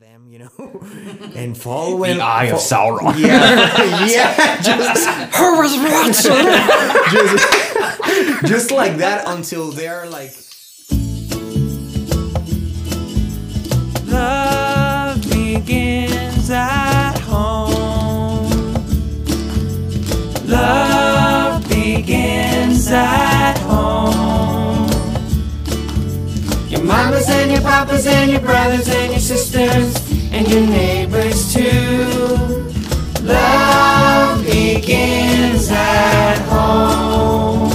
them, you know, and following The Eye of Sauron. Yeah, yeah, just just, just like that until they're like. Love begins at home. Love begins at and your papas and your brothers and your sisters and your neighbors too. Love begins at home.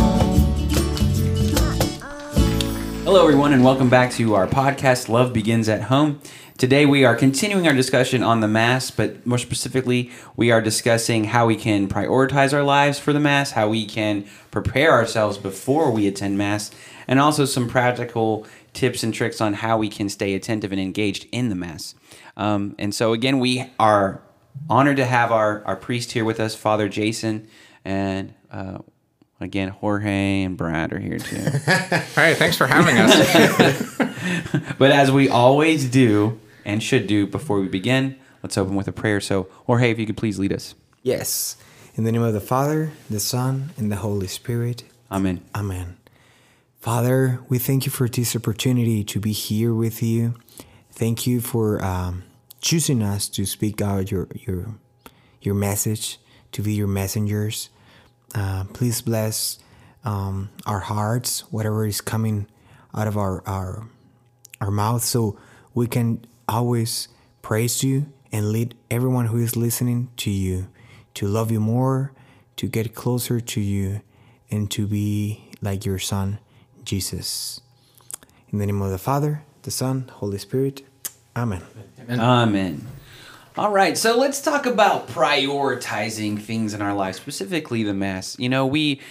Hello, everyone, and welcome back to our podcast, Love Begins at Home. Today, we are continuing our discussion on the Mass, but more specifically, we are discussing how we can prioritize our lives for the Mass, how we can prepare ourselves before we attend Mass, and also some practical tips and tricks on how we can stay attentive and engaged in the Mass. Um, and so, again, we are honored to have our, our priest here with us, Father Jason, and uh, again, Jorge and Brad are here too. Hey, thanks for having us. But as we always do and should do before we begin, let's open with a prayer. So, Jorge, if you could please lead us. Yes, in the name of the Father, the Son, and the Holy Spirit. Amen. Amen. Father, we thank you for this opportunity to be here with you. Thank you for um, choosing us to speak out your your your message, to be your messengers. Uh, please bless um, our hearts, whatever is coming out of our our our mouth, so we can always praise you and lead everyone who is listening to you, to love you more, to get closer to you, and to be like your Son, Jesus. In the name of the Father, the Son, Holy Spirit. Amen. Amen. All right, so let's talk about prioritizing things in our life, specifically the Mass. You know, we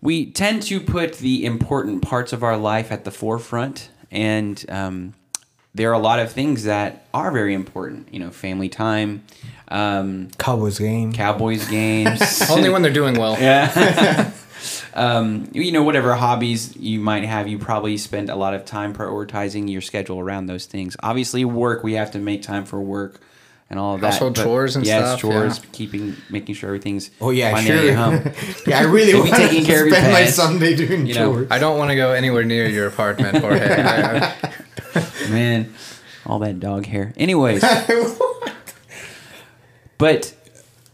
we tend to put the important parts of our life at the forefront, and um, there are a lot of things that are very important. You know, family time, um, Cowboys game. Cowboys games. Only when they're doing well. um, you know, whatever hobbies you might have, you probably spend a lot of time prioritizing your schedule around those things. Obviously, work, we have to make time for work and all of that. Household chores and yes, stuff, chores, yeah. keeping, making sure everything's Oh yeah, finding sure. home. yeah, I really Maybe want taking to care of your spend my Sunday doing you know. chores. I don't want to go anywhere near your apartment, Jorge. I- I- Man, all that dog hair. Anyways, but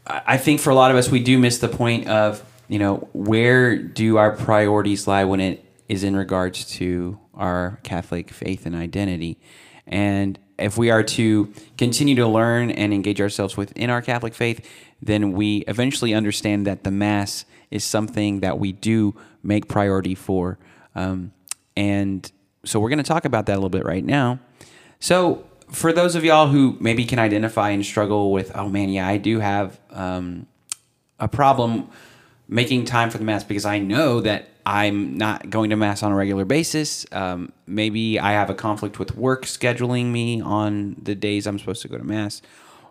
I I think for a lot of us, we do miss the point of you know where do our priorities lie when it is in regards to our Catholic faith and identity, and if we are to continue to learn and engage ourselves within our Catholic faith, then we eventually understand that the Mass is something that we do make priority for, um, and so we're going to talk about that a little bit right now. So, for those of y'all who maybe can identify and struggle with, oh man, yeah, I do have um, a problem making time for the mass because I know that I'm not going to mass on a regular basis. Um, maybe I have a conflict with work scheduling me on the days I'm supposed to go to mass,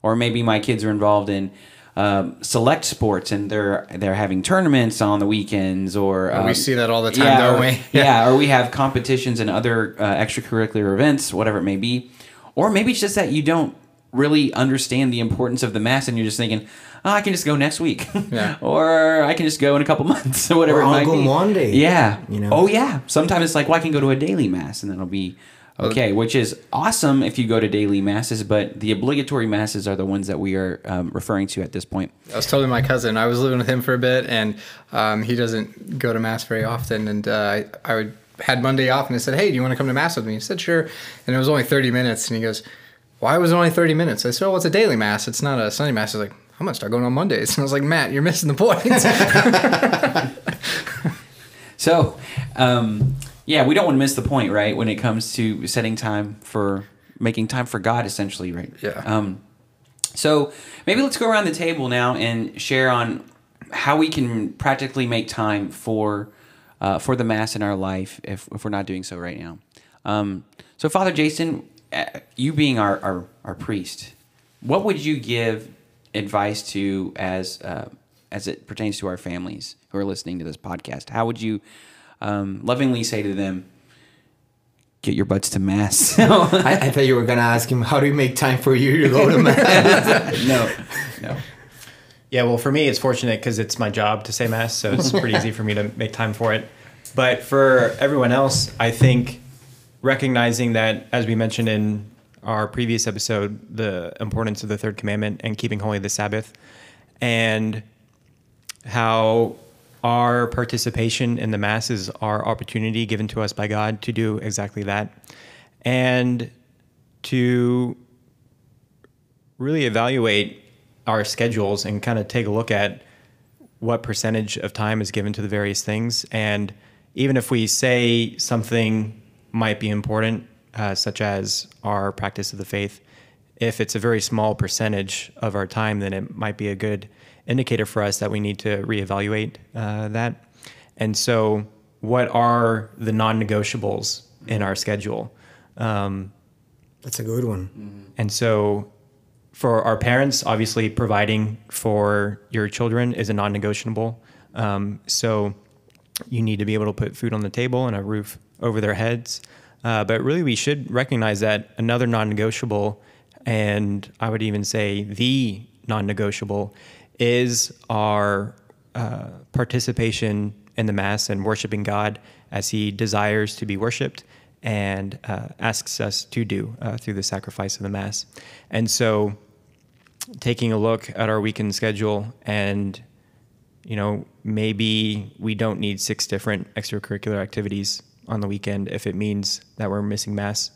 or maybe my kids are involved in. Um, select sports and they're they're having tournaments on the weekends or we um, see that all the time, yeah, don't or- we? yeah, or we have competitions and other uh, extracurricular events, whatever it may be. Or maybe it's just that you don't really understand the importance of the mass and you're just thinking, oh, I can just go next week. Yeah. or I can just go in a couple months or whatever Or it I'll go be. Monday, Yeah. you know? Oh, yeah. Sometimes it's like, well, I can go to a daily mass and then it'll be okay, which is awesome if you go to daily masses, but the obligatory masses are the ones that we are um, referring to at this point. I was telling my cousin I was living with him for a bit, and um, he doesn't go to mass very often. And uh, I, I would, had Monday off, and I said, "Hey, do you want to come to mass with me?" He said, "Sure." And it was only thirty minutes, and he goes, "Why was it only thirty minutes?" I said, well, it's a daily mass. It's not a Sunday mass." He's like, "I'm gonna start going on Mondays." And I was like, "Matt, you're missing the point." So, um, yeah, we don't want to miss the point, right? When it comes to setting time for making time for God, essentially, right? Yeah. Um, so maybe let's go around the table now and share on how we can practically make time for uh, for the mass in our life if, if we're not doing so right now. Um, so, Father Jason, you being our, our, our priest, what would you give advice to as uh, as it pertains to our families who are listening to this podcast? How would you um, lovingly say to them, get your butts to mass. I, I thought you were gonna ask him how do you make time for you to go to mass. no, no. Yeah, well, for me, it's fortunate because it's my job to say mass, so it's pretty easy for me to make time for it. But for everyone else, I think recognizing that, as we mentioned in our previous episode, the importance of the third commandment and keeping holy the Sabbath, and how our participation in the mass is our opportunity given to us by God to do exactly that, and to really evaluate our schedules and kind of take a look at what percentage of time is given to the various things. And even if we say something might be important, uh, such as our practice of the faith, if it's a very small percentage of our time, then it might be a good indicator for us that we need to reevaluate uh, that. And so, what are the non negotiables in our schedule? Um, That's a good one. and so, for our parents, obviously, providing for your children is a non negotiable. Um, so, you need to be able to put food on the table and a roof over their heads. Uh, but really, we should recognize that another non negotiable, and I would even say the non negotiable, is our uh, participation in the Mass and worshiping God as He desires to be worshiped and uh, asks us to do uh, through the sacrifice of the Mass. And so, taking a look at our weekend schedule and you know maybe we don't need six different extracurricular activities on the weekend if it means that we're missing mass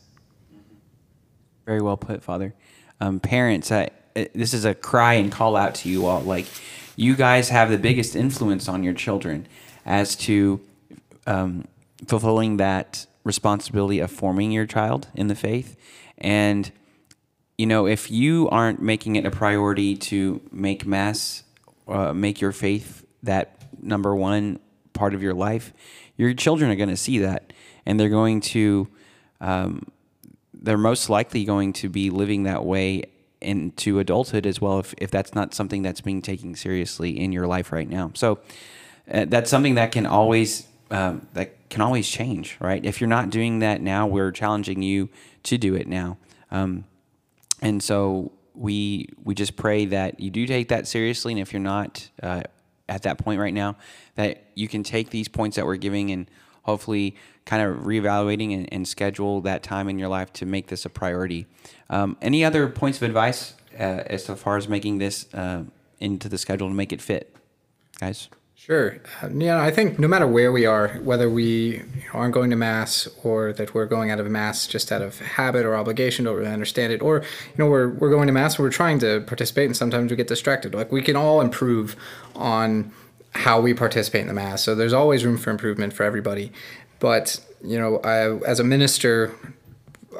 Very well put, Father. Um, parents, I, this is a cry and call out to you all. Like, you guys have the biggest influence on your children as to um, fulfilling that responsibility of forming your child in the faith. And, you know, if you aren't making it a priority to make Mass, uh, make your faith that number one part of your life, your children are going to see that. And they're going to. Um, they're most likely going to be living that way into adulthood as well if, if that's not something that's being taken seriously in your life right now so uh, that's something that can always um, that can always change right if you're not doing that now we're challenging you to do it now um, and so we we just pray that you do take that seriously and if you're not uh, at that point right now that you can take these points that we're giving and hopefully kind of reevaluating and, and schedule that time in your life to make this a priority. Um, any other points of advice uh, as far as making this uh, into the schedule to make it fit guys Sure. Uh, yeah, I think no matter where we are, whether we aren't going to mass or that we're going out of mass just out of habit or obligation, don't really understand it, or you know we're we're going to mass, we're trying to participate, and sometimes we get distracted. Like we can all improve on how we participate in the mass. So there's always room for improvement for everybody. But you know, I, as a minister,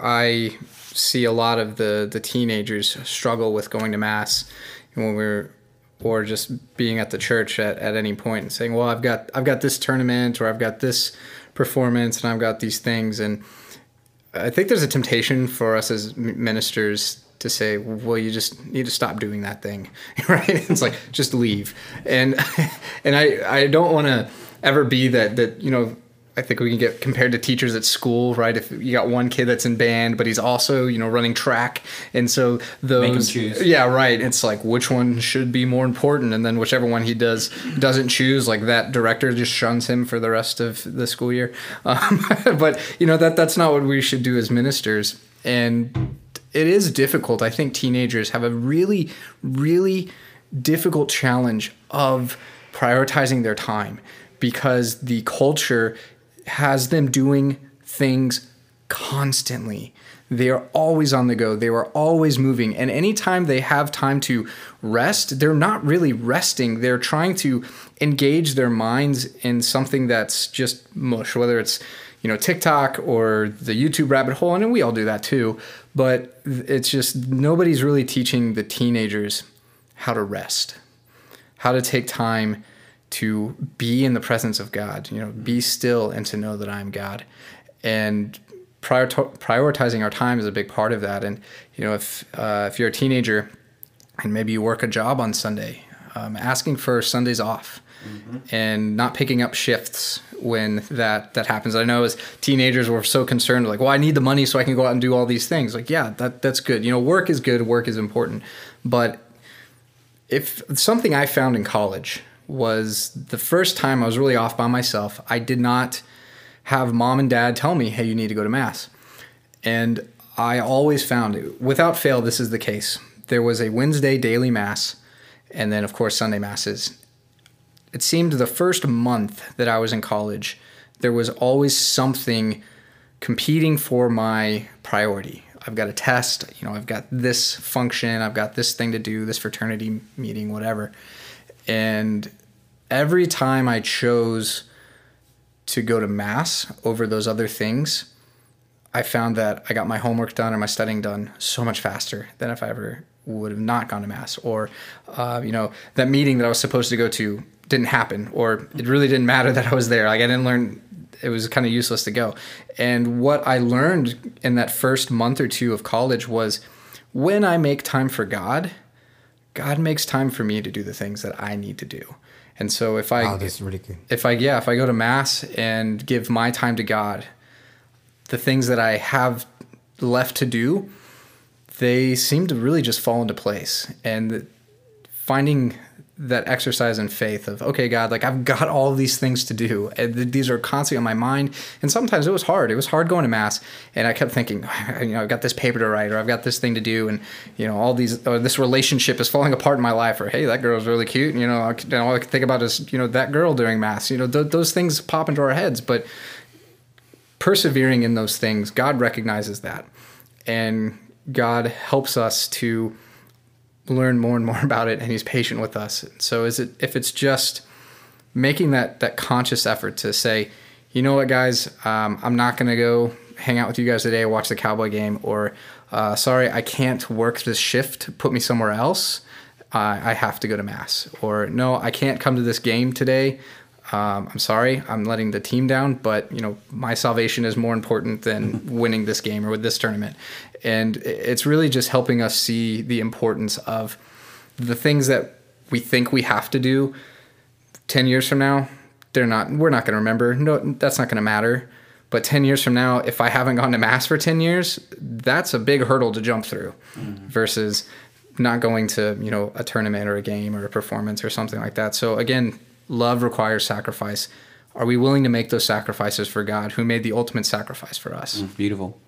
I see a lot of the the teenagers struggle with going to mass when we're or just being at the church at, at any point and saying, "Well, I've got I've got this tournament or I've got this performance and I've got these things." And I think there's a temptation for us as ministers to say, "Well, you just need to stop doing that thing," right? It's like just leave. And and I I don't want to ever be that that you know I think we can get compared to teachers at school, right? If you got one kid that's in band, but he's also, you know, running track, and so those, choose. yeah, right. It's like which one should be more important, and then whichever one he does doesn't choose, like that director just shuns him for the rest of the school year. Um, but you know that that's not what we should do as ministers, and it is difficult. I think teenagers have a really, really difficult challenge of prioritizing their time because the culture has them doing things constantly. They are always on the go. They are always moving. And anytime they have time to rest, they're not really resting. They're trying to engage their minds in something that's just mush, whether it's you know TikTok or the YouTube rabbit hole, and we all do that too. But it's just nobody's really teaching the teenagers how to rest, how to take time to be in the presence of God, you know, be still and to know that I'm God. And prior prioritizing our time is a big part of that. And, you know, if, uh, if you're a teenager and maybe you work a job on Sunday, um, asking for Sundays off and not picking up shifts when that that happens. I know as teenagers we're so concerned like, well, I need the money so I can go out and do all these things. Like, yeah, that that's good. You know, work is good, work is important. But if something I found in college was the first time I was really off by myself, I did not have mom and dad tell me, "Hey, you need to go to mass." And I always found it, without fail, this is the case. There was a Wednesday daily mass, and then, of course, Sunday masses. It seemed the first month that I was in college, there was always something competing for my priority. I've got a test, you know, I've got this function, I've got this thing to do, this fraternity meeting, whatever. And every time I chose to go to mass over those other things, I found that I got my homework done and my studying done so much faster than if I ever would have not gone to mass, or uh, you know that meeting that I was supposed to go to didn't happen, or it really didn't matter that I was there. Like I didn't learn; it was kind of useless to go. And what I learned in that first month or two of college was when I make time for God, God makes time for me to do the things that I need to do. And so if I Wow, really if I yeah, if I go to mass and give my time to God, the things that I have left to do, they seem to really just fall into place. And finding that exercise in faith of okay god like i've got all these things to do. And these are constantly on my mind. And sometimes it was hard. It was hard going to mass. And i kept thinking you know i've got this paper to write or i've got this thing to do. And you know all these or this relationship is falling apart in my life or hey that girl's really cute. You know, I, all i can think about is you know that girl during mass. You know th- those things pop into our heads. But persevering in those things, God recognizes that. And God helps us to learn more and more about it and he's patient with us. So is it if it's just making that that conscious effort to say, you know what guys, um, I'm not going to go hang out with you guys today, watch the Cowboy game or uh, sorry, I can't work this shift, put me somewhere else. Uh, I have to go to mass or no, I can't come to this game today. Um, I'm sorry, I'm letting the team down, but you know my salvation is more important than winning this game or with this tournament. And it's really just helping us see the importance of the things that we think we have to do. Ten years from now, they're not. We're not going to remember. No, that's not going to matter. But ten years from now, if I haven't gone to mass for ten years, that's a big hurdle to jump through. Versus not going to you know a tournament or a game or a performance or something like that. So again, love requires sacrifice. Are we willing to make those sacrifices for God, who made the ultimate sacrifice for us? Beautiful.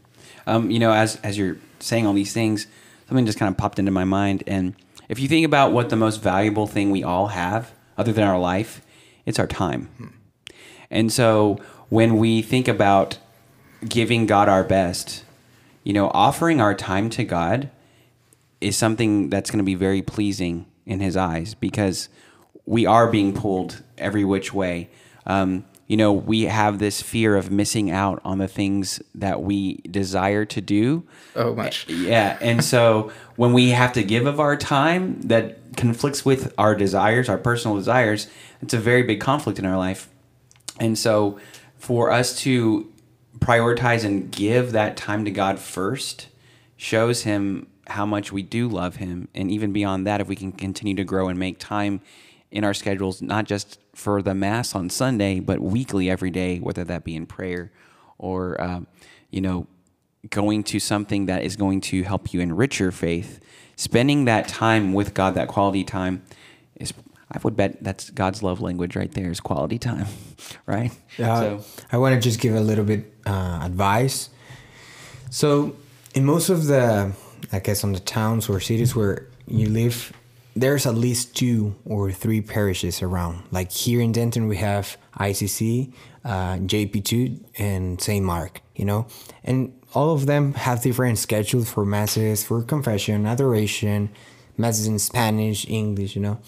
Um, you know, as as you're saying all these things, something just kind of popped into my mind. And if you think about what the most valuable thing we all have, other than our life, it's our time. And so when we think about giving God our best, you know, offering our time to God is something that's going to be very pleasing in His eyes because we are being pulled every which way. Um, you know, we have this fear of missing out on the things that we desire to do. Oh, much. Yeah. And so when we have to give of our time that conflicts with our desires, our personal desires, it's a very big conflict in our life. And so for us to prioritize and give that time to God first shows him how much we do love him. And even beyond that, if we can continue to grow and make time in our schedules, not just for the Mass on Sunday, but weekly every day, whether that be in prayer or, um, you know, going to something that is going to help you enrich your faith, spending that time with God, that quality time, is I would bet that's God's love language right there is quality time, right? Uh, so I want to just give a little bit uh, advice. So, in most of the, I guess, on the towns or cities where you live, there's at least two or three parishes around. Like here in Denton, we have ICC, uh, JP2, and St. Mark, you know? And all of them have different schedules for masses, for confession, adoration, masses in Spanish, English, you know?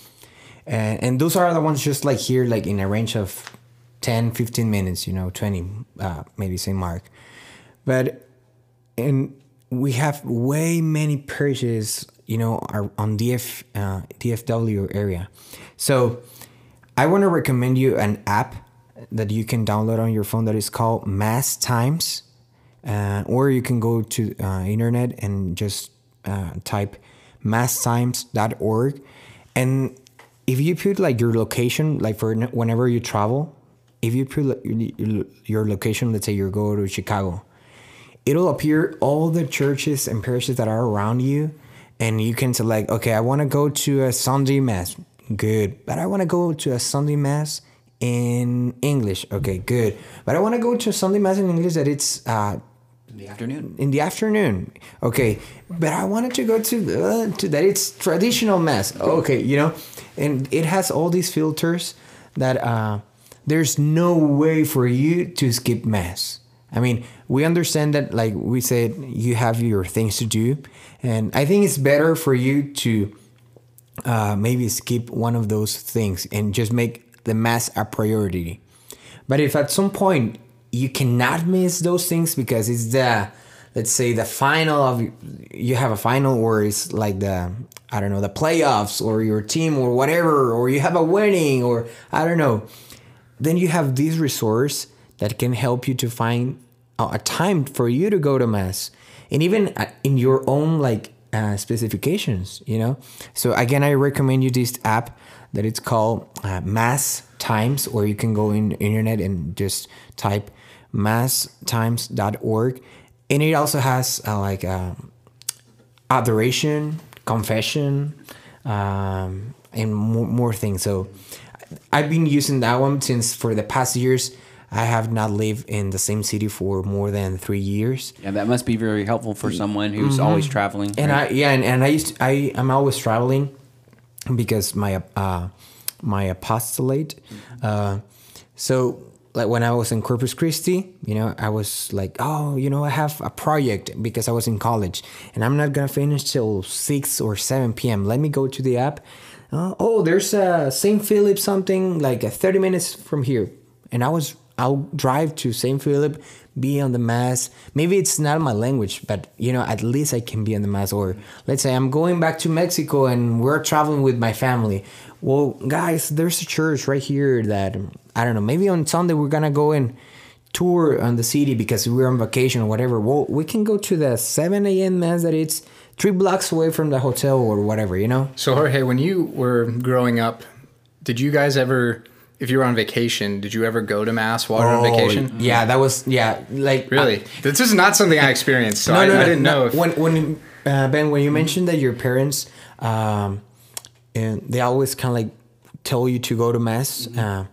And, and those are the ones just like here, like in a range of 10, 15 minutes, you know, 20, uh, maybe St. Mark. But, and we have way many parishes, you know, are on DF, uh, DFW area. So I want to recommend you an app that you can download on your phone that is called Mass Times. Uh, or you can go to uh, internet and just uh, type masstimes.org and if you put like your location, like for whenever you travel, if you put your- location, let's say you go to Chicago, it'll appear all the churches and parishes that are around you, and you can select. Okay, I want to go to a Sunday mass. Good, but I want to go to a Sunday mass in English. Okay, good, but I want to go to a Sunday mass in English that it's uh, In the afternoon. in the afternoon. Okay, but I wanted to go to uh, to that it's traditional mass. Okay, you know, and it has all these filters that uh, there's no way for you to skip mass. I mean, we understand that, like we said, you have your things to do, and I think it's better for you to uh, maybe skip one of those things and just make the mass a priority. But if at some point you cannot miss those things because it's the, let's say the final of you have a final or it's like the I don't know the playoffs or your team or whatever or you have a wedding or I don't know, then you have this resource that can help you to find a time for you to go to mass and even uh, in your own like uh, specifications you know? So again i recommend you this app that it's called uh, mass times or you can go in internet and just type masstimes.org and it also has uh, like uh, adoration confession um, and more, more things. So i've been using that one since for the past years i have not lived in the same city for more than three years Yeah, that must be very helpful for someone who's always traveling. Mm-hmm. and right? I yeah, and, and I used to, I I'm always traveling because my uh my apostolate. Uh, so like when I was in Corpus Christi, you know, I was like, oh, you know, I have a project because I was in college, and I'm not gonna finish till six or seven p.m. Let me go to the app. Uh, oh, there's a St. Philip something like uh, 30 minutes from here, and I was I'll drive to St. Philip, be on the mass. Maybe it's not my language, but you know, at least I can be on the mass. Or let's say I'm going back to Mexico and we're traveling with my family. Well, guys, there's a church right here that I don't know. Maybe on Sunday we're gonna go and tour on the city because we're on vacation or whatever. Well, we can go to the 7 a.m. mass that it's three blocks away from the hotel or whatever. You know. So Jorge, when you were growing up, did you guys ever, if you were on vacation, did you ever go to mass while you were on vacation? Oh, Yeah, that was yeah. Like Really? this is not something I experienced, so no, I, no, I didn't no. know if when when uh, Ben when you mentioned that your parents um, and they always kind of like tell you to go to mass uh,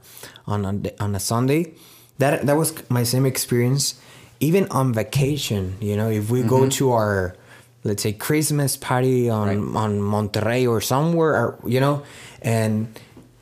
on on, on a Sunday. That that was my same experience. Even on vacation, you know, if we go to our let's say Christmas party on on Monterrey or somewhere, or, you know, and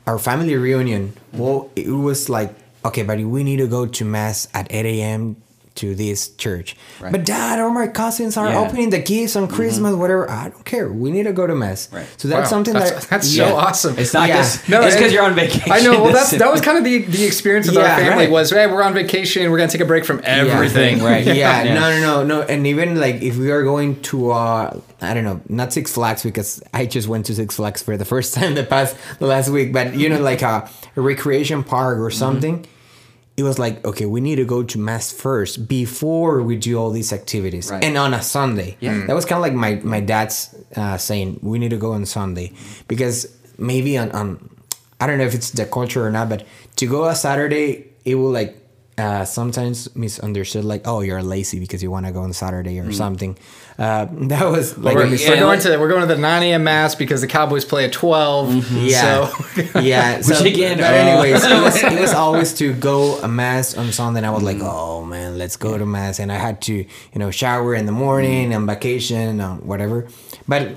our family reunion. Well, it was like okay, buddy, we need to go to mass at eight a.m. to this church. Right. But dad, all my cousins are Yeah. opening the gifts on Christmas, whatever. I don't care. We need to go to mass. Right. So that's Wow, something that's, that that's yeah. so awesome. It's not Yeah. just No, it's because you're on vacation. I know. Well, that's That's that was kind of the the experience with Yeah, our family right. was, hey, we're on vacation, we're gonna take a break from everything. Yeah, right. Yeah, Yeah. no, no, no, no. And even like if we are going to, uh, I don't know, not Six Flags because I just went to Six Flags for the first time the past the last week, but you know, like a, a recreation park or something. It was like, okay, we need to go to mass first before we do all these activities, Right. and on a Sunday. Yeah. that was kind of like my my dad's uh, saying we need to go on Sunday because maybe on on I don't know if it's the culture or not, but to go a Saturday, it will like uh, sometimes misunderstood, like, oh, you're lazy because you want to go on Saturday or something. Uh, that was like, We're, mis- we're going to we're going to the 9 a.m. mass because the Cowboys play at 12. yeah, So yeah. So, Which again, but uh, anyways, it was, it was always to go a mass on Sunday. And I was like, oh man, let's go to mass, and I had to, you know, shower in the morning on vacation, or whatever. But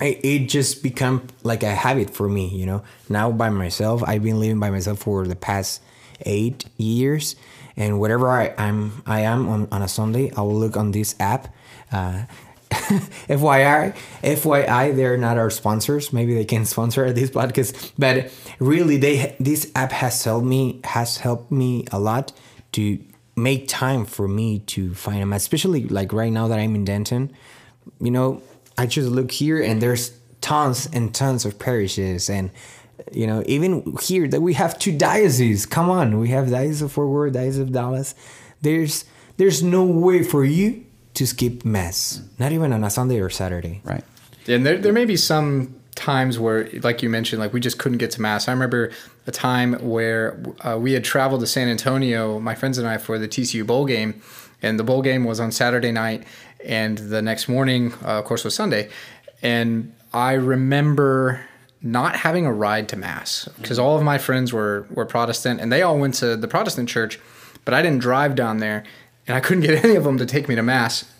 it, it just become like a habit for me you know now by myself i've been living by myself for the past eight years. And whatever I, i'm i am on, on a sunday i will look on this app uh, FYI, FYI, they're not our sponsors. Maybe they can sponsor this podcast, but really, they this app has helped me has helped me a lot to make time for me to find them, especially like right now that I'm in Denton. You know, I just look here and there's tons and tons of parishes and you know, even here that we have two dioceses. Come on, we have diocese of Fort Worth, diocese of Dallas. There's there's no way for you to skip mass, not even on a Sunday or Saturday. right. and there there may be some times where, like you mentioned, like we just couldn't get to mass. I remember a time where uh, we had traveled to San Antonio, my friends and I, for the TCU bowl game, and the bowl game was on Saturday night, and the next morning, uh, of course, was Sunday, and I remember not having a ride to mass because all of my friends were were Protestant and they all went to the Protestant church, but I didn't drive down there, and I couldn't get any of them to take me to mass,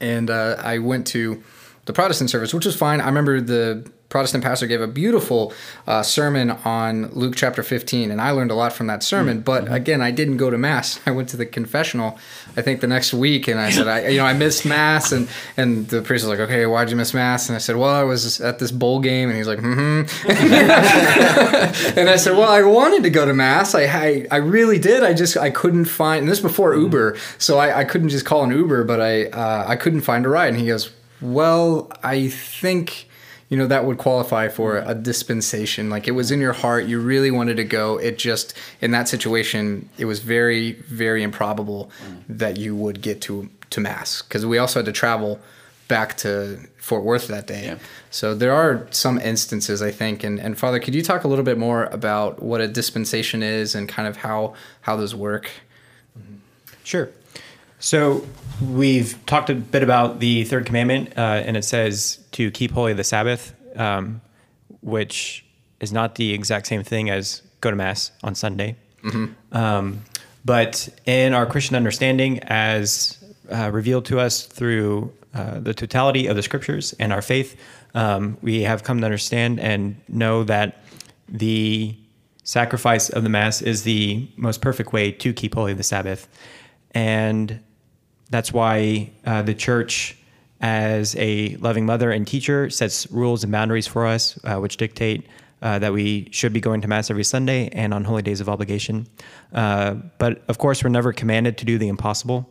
and uh, I went to the Protestant service, which was fine. I remember the Protestant pastor gave a beautiful uh, sermon on Luke chapter 15, and I learned a lot from that sermon. But again, I didn't go to mass. I went to the confessional, I think the next week, and I said, I, you know, I missed mass, and and the priest was like, okay, why'd you miss mass? And I said, well, I was at this bowl game, and he's like, mm-hmm. and I said, well, I wanted to go to mass. I, I I really did. I just I couldn't find. And this before Uber, so I, I couldn't just call an Uber, but I uh, I couldn't find a ride. And he goes, well, I think you know that would qualify for a mm-hmm. dispensation. Like it was in your heart. You really wanted to go. It just in that situation it was very very improbable mm-hmm. that you would get to to mass. Because we also had to travel back to Fort Worth that day. Yeah. so there are some instances I think. And and father could you talk a little bit more about what a dispensation is and kind of how how those work? Mm-hmm. Sure. So we've talked a bit about the third commandment, uh, and it says to keep holy the Sabbath, um, which is not the exact same thing as go to mass on Sunday. Um, but in our Christian understanding, as uh, revealed to us through uh, the totality of the scriptures and our faith, um, we have come to understand and know that the sacrifice of the Mass is the most perfect way to keep holy the Sabbath. And that's why uh, the church, as a loving mother and teacher, sets rules and boundaries for us, uh, which dictate uh, that we should be going to Mass every Sunday and on holy days of obligation. Uh, but of course, we're never commanded to do the impossible.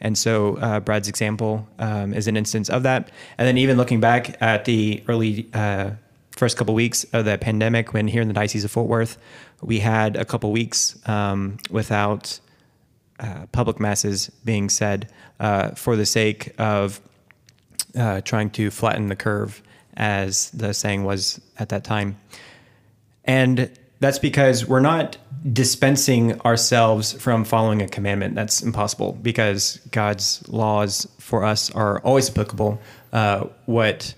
And so uh, Brad's example um, is an instance of that. And then even looking back at the early uh, first couple weeks of the pandemic, when here in the Diocese of Fort Worth, we had a couple weeks um, without uh, public masses being said uh, for the sake of uh, trying to flatten the curve, as the saying was at that time. And that's because we're not dispensing ourselves from following a commandment. That's impossible because God's laws for us are always applicable. Uh, what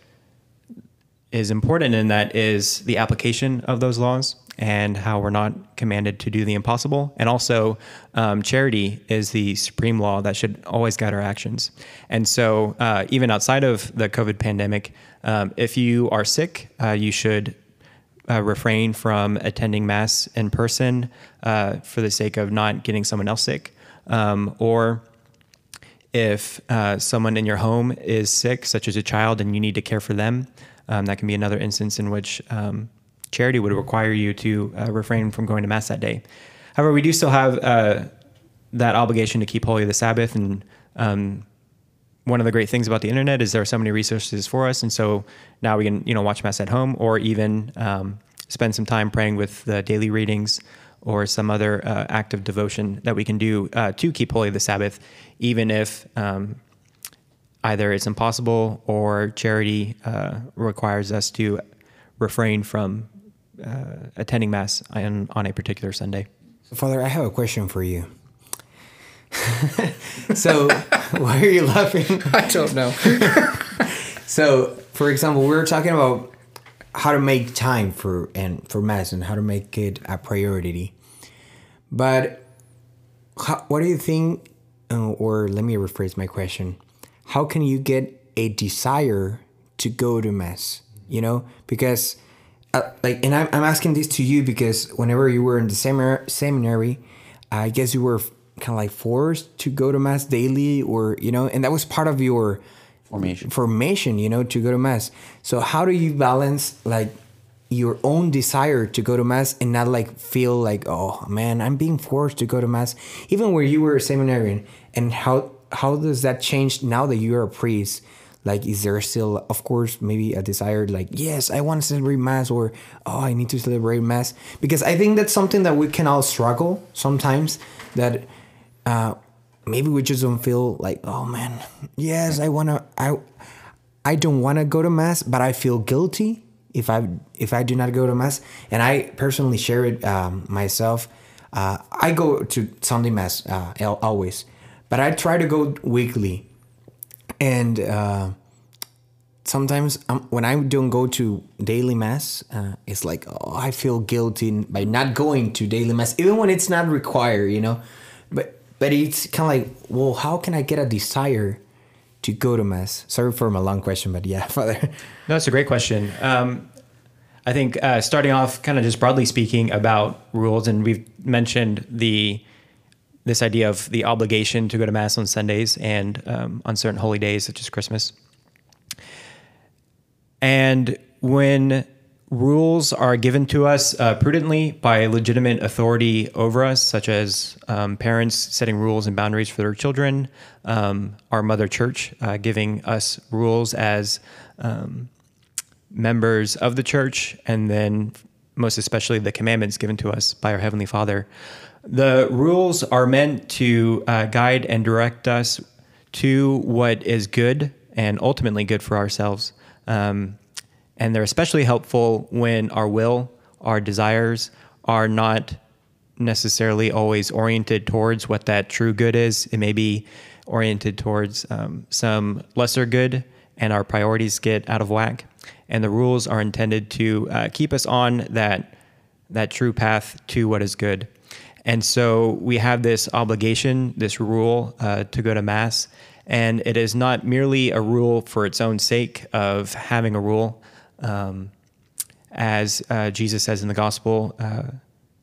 is important in that is the application of those laws and how we're not commanded to do the impossible. And also, um, charity is the supreme law that should always guide our actions. And so, uh, even outside of the COVID pandemic, um, if you are sick, uh, you should uh, refrain from attending mass in person uh, for the sake of not getting someone else sick. Um, or if uh, someone in your home is sick, such as a child, and you need to care for them, um, that can be another instance in which um, charity would require you to uh, refrain from going to mass that day. However, we do still have uh, that obligation to keep holy the Sabbath, and um, one of the great things about the internet is there are so many resources for us, and so now we can you know watch mass at home or even um, spend some time praying with the daily readings or some other uh, act of devotion that we can do uh, to keep holy the Sabbath, even if um, either it's impossible or charity uh, requires us to refrain from uh, attending mass on, on a particular Sunday. Father, I have a question for you. so, why are you laughing? I don't know So, for example, we were talking about how to make time for and for mass and how to make it a priority. But how, what do you think? Uh, or let me rephrase my question: How can you get a desire to go to mass? You know, because uh, like, and I'm, I'm asking this to you because whenever you were in the seminar, seminary, I guess you were kind of like forced to go to mass daily, or you know, and that was part of your Formation. formation, you know, to go to mass. So how do you balance like your own desire to go to mass and not like feel like, oh man, I'm being forced to go to mass, even where you were a seminarian, and how how does that change now that you are a priest? Like, is there still, of course, maybe a desire like, yes, I want to celebrate mass, or oh, I need to celebrate mass? Because I think that's something that we can all struggle sometimes. That uh, maybe we just don't feel like oh man yes i want to i i don't want to go to mass but i feel guilty if I if I do not go to mass, and I personally share it um, myself. Uh, I go to Sunday mass uh, always, but I try to go weekly, and uh, sometimes when I don't go to daily mass, uh, it's like oh, I feel guilty by not going to daily mass, even when it's not required, you know. But but it's kind of like, well, how can I get a desire to go to mass? Sorry for my long question, but yeah, Father. No, that's a great question. Um, I think uh, starting off, kind of just broadly speaking about rules, and we've mentioned the this idea of the obligation to go to mass on Sundays and um, on certain holy days, such as Christmas. And when rules are given to us uh, prudently by legitimate authority over us, such as um, parents setting rules and boundaries for their children, um, our mother church uh, giving us rules as um, members of the church, and then most especially the commandments given to us by our Heavenly Father. The rules are meant to uh, guide and direct us to what is good and ultimately good for ourselves. Um, and they're especially helpful when our will, our desires are not necessarily always oriented towards what that true good is. It may be oriented towards um, some lesser good, and our priorities get out of whack. And the rules are intended to uh, keep us on that that true path to what is good. And so we have this obligation, this rule uh, to go to Mass. And it is not merely a rule for its own sake of having a rule. Um, as uh, Jesus says in the gospel, uh,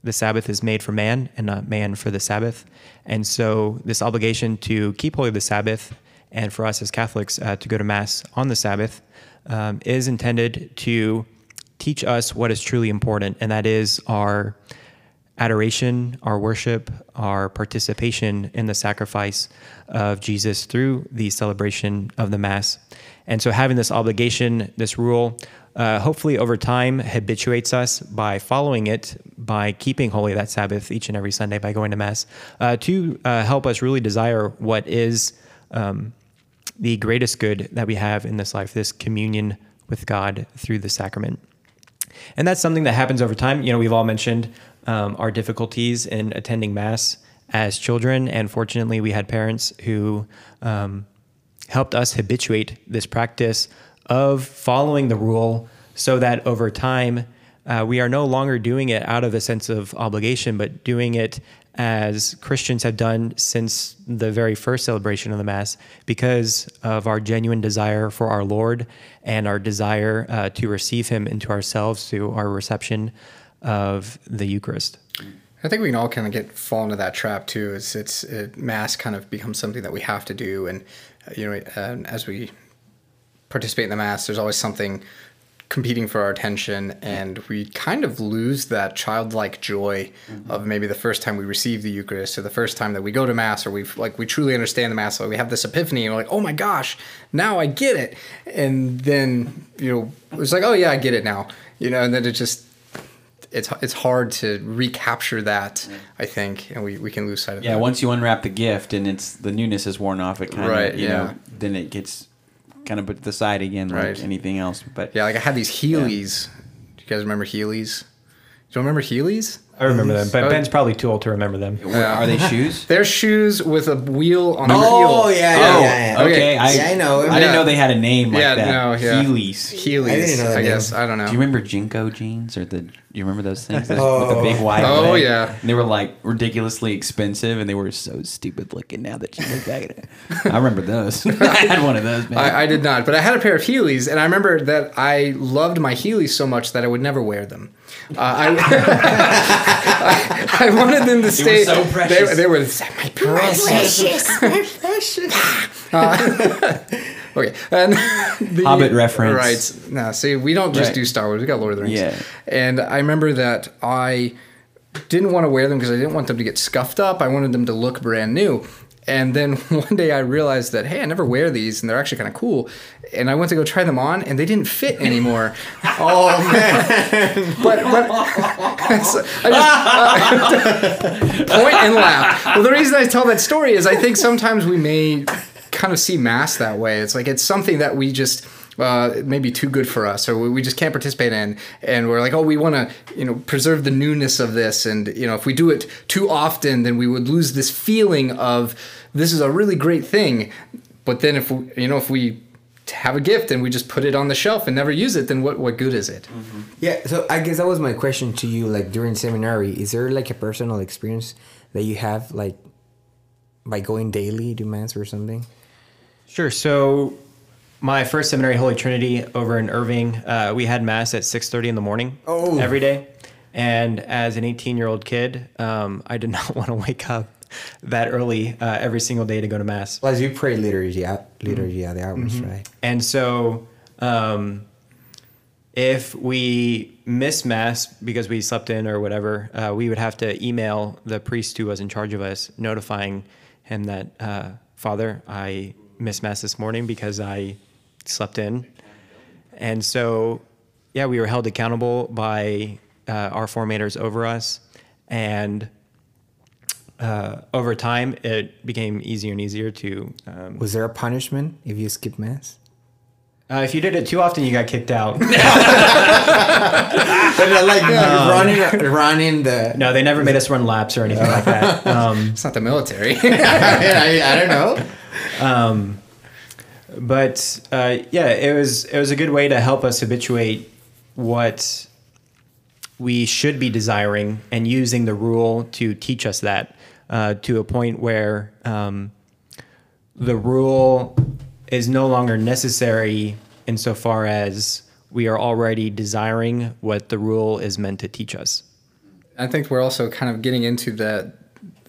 the Sabbath is made for man and not man for the Sabbath. And so this obligation to keep holy the Sabbath and for us as Catholics uh, to go to Mass on the Sabbath um, is intended to teach us what is truly important, and that is our adoration, our worship, our participation in the sacrifice of Jesus through the celebration of the Mass. And so, having this obligation, this rule, uh, hopefully over time habituates us by following it, by keeping holy that Sabbath each and every Sunday, by going to Mass, uh, to uh, help us really desire what is um, the greatest good that we have in this life this communion with God through the sacrament. And that's something that happens over time. You know, we've all mentioned um, our difficulties in attending Mass as children. And fortunately, we had parents who um, helped us habituate this practice of following the rule so that over time, uh, we are no longer doing it out of a sense of obligation, but doing it as Christians have done since the very first celebration of the Mass because of our genuine desire for our Lord and our desire uh, to receive Him into ourselves through our reception of the Eucharist. I think we can all kind of get fall into that trap too. It's it's it, mass kind of becomes something that we have to do, and uh, you know, uh, as we participate in the mass, there's always something competing for our attention, and we kind of lose that childlike joy mm-hmm. of maybe the first time we receive the Eucharist, or the first time that we go to mass, or we've like we truly understand the mass. So we have this epiphany, and we're like, oh my gosh, now I get it. And then you know, it's like, oh yeah, I get it now. You know, and then it just it's it's hard to recapture that. I think, and we, we can lose sight of yeah, that. once you unwrap the gift and it's the newness is worn off, it kind of Right, you yeah. know then it gets kind of put to the side again like Right. anything else. But Yeah, like I had these Heelys. Do you guys remember Heelys? Do you remember Heelys? I remember them, but Oh. Ben's probably too old to remember them. What- are they shoes? They're shoes with a wheel on a Oh heel. yeah, yeah, oh, yeah, yeah. okay. Okay. I, Yeah, I know. I didn't know they had a name like Yeah, that. no, yeah. Heelys. Heelys. I didn't know that I name. guess I don't know. Do you remember JNCO jeans or the? Do you remember those things with the Oh. big wide? Oh, leg? yeah. And they were like ridiculously expensive, and they were so stupid looking. Now that you look back at it, I remember those. I had one of those. Man. I, I did not, but I had a pair of Heelys, and I remember that I loved my Heelys so much that I would never wear them. Uh, I, I, I wanted them to stay. Were so They, precious. they were my precious. Okay, and the, Hobbit reference. Right. No, see, we don't just Right. do Star Wars. We got Lord of the Rings. Yeah. And I remember that I didn't want to wear them because I didn't want them to get scuffed up. I wanted them to look brand new. And then one day I realized that hey, I never wear these, and they're actually kind of cool. And I went to go try them on, and they didn't fit anymore. Oh man. but but so I just uh, point and laugh. Well, the reason I tell that story is I think sometimes we may kind of see mass that way. It's like it's something that we just uh, it may be too good for us, or we- we just can't participate in, and we're like, oh, we want to, you know, preserve the newness of this, and you know, if we do it too often, then we would lose this feeling of this is a really great thing. But then, if we, you know, if we have a gift and we just put it on the shelf and never use it, then what what good is it? Yeah, so I guess that was my question to you. Like during seminary, is there like a personal experience that you have, like by going daily to mass or something? Sure. So, my first seminary, Holy Trinity, over in Irving, uh, we had mass at six thirty in the morning Oh. every day. And as an eighteen-year-old kid, um, I did not want to wake up that early uh, every single day to go to mass. Plus, you pray liturgy, liturgy at the hours, right? And so, um, if we miss mass because we slept in or whatever, uh, we would have to email the priest who was in charge of us, notifying him that, uh, Father, I missed mass this morning because I slept in. And so, yeah, we were held accountable by uh, our formators over us. And uh, over time, it became easier and easier to um, Was there a punishment if you skipped mass? Uh, if you did it too often, you got kicked out. like uh, running, running the. no, they never made us run laps or anything like that. Um, It's not the military. I, I don't know. but uh, yeah, it was it was a good way to help us habituate what we should be desiring and using the rule to teach us that uh, to a point where um, the rule is no longer necessary insofar as we are already desiring what the rule is meant to teach us. I think we're also kind of getting into that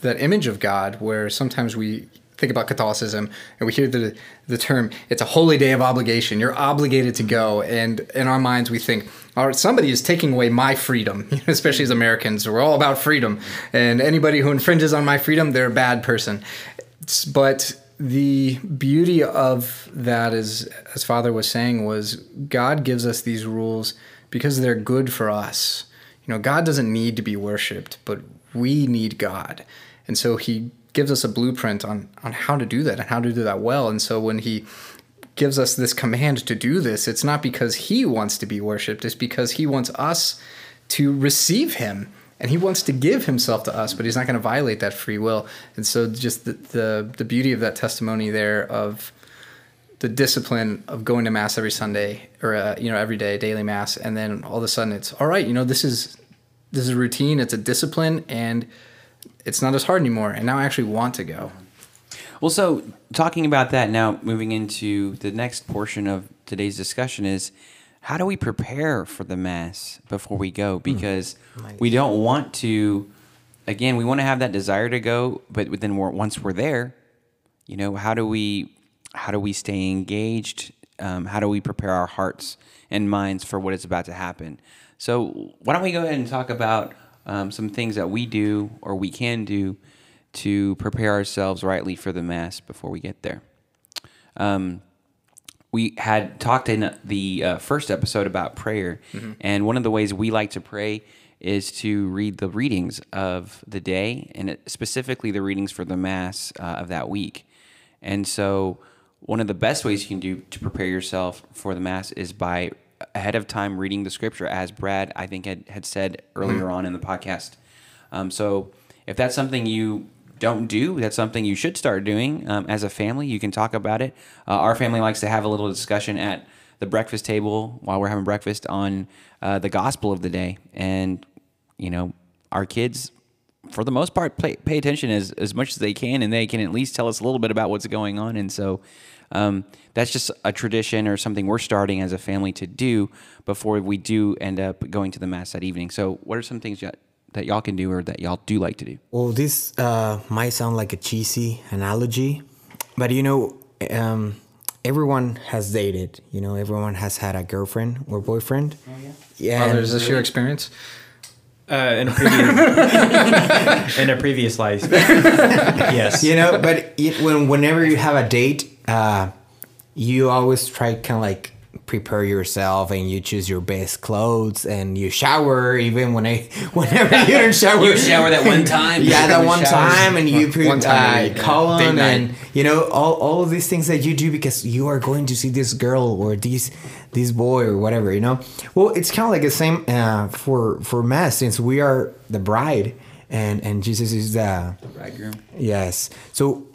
that image of God where sometimes we think about Catholicism and we hear the the term it's a holy day of obligation. You're obligated to go and in our minds we think all right, somebody is taking away my freedom, especially as Americans. We're all about freedom and anybody who infringes on my freedom, they're a bad person. It's- But the beauty of that is as father was saying was God gives us these rules because they're good for us. You know, God doesn't need to be worshiped, but we need God. And so he gives us a blueprint on on how to do that and how to do that well. And so when he gives us this command to do this, it's not because he wants to be worshiped, it's because he wants us to receive him. And he wants to give himself to us, but he's not going to violate that free will. And so just the, the the beauty of that testimony there of the discipline of going to mass every Sunday or uh, you know every day daily mass and then all of a sudden it's all right you know this is this is a routine it's a discipline and it's not as hard anymore and now I actually want to go Well, so talking about that now, moving into the next portion of today's discussion is how do we prepare for the mass before we go? Because we don't want to. Again, we want to have that desire to go, but then we're, once we're there, you know, how do we how do we stay engaged? Um, how do we prepare our hearts and minds for what is about to happen? So, why don't we go ahead and talk about um, some things that we do or we can do to prepare ourselves rightly for the mass before we get there? Um, we had talked in the uh, first episode about prayer, and one of the ways we like to pray is to read the readings of the day, and it, specifically the readings for the mass uh, of that week. And so, one of the best ways you can do to prepare yourself for the mass is by ahead of time reading the scripture, as Brad I think had, had said earlier on in the podcast. Um, so, if that's something you don't do, that's something you should start doing um, as a family. You can talk about it. Uh, our family likes to have a little discussion at the breakfast table while we're having breakfast on uh, the gospel of the day, and you know, our kids for the most part, pay, pay attention as, as much as they can, and they can at least tell us a little bit about what's going on. And so um, that's just a tradition or something we're starting as a family to do before we do end up going to the mass that evening. So, what are some things y- that y'all can do or that y'all do like to do? Well, this uh, might sound like a cheesy analogy, but you know, um, everyone has dated. You know, everyone has had a girlfriend or boyfriend. Oh, yeah. Yeah. Father, is this your experience Uh, in a previous in a previous life, yes. you know but it, when whenever you have a date uh you always try kind of like prepare yourself and you choose your best clothes and you shower even when I whenever you don't shower. You shower that one time. Yeah, that one shower. time, and you put One time a uh. Cologne and you know all, all of these things that you do because you are going to see this girl or this this boy or whatever. You know, well, it's kind of like the same uh, for for mass since we are the bride and and Jesus is the Bridegroom. Yes. So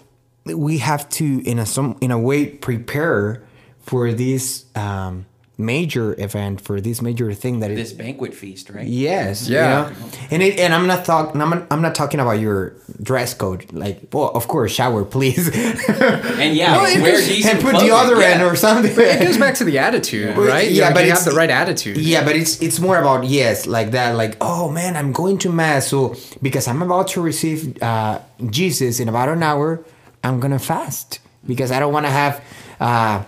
we have to, in a some in a way, prepare for this um, major event, for this major thing that This is. banquet feast, right? Yes. you Yeah. know? And it, and I'm not talking. I'm, I'm not talking about your dress code. Like, well, of course, shower, please, And yeah, No, wear goes- decent and put the clothing, other yeah. end or something. It goes back to the attitude, Well, right? yeah, Like, but you it's- have the right attitude. Yeah, but it's it's more about yes, like that, like oh man, I'm going to mass, so because I'm about to receive uh, Jesus in about an hour, I'm gonna fast because I don't want to have uh,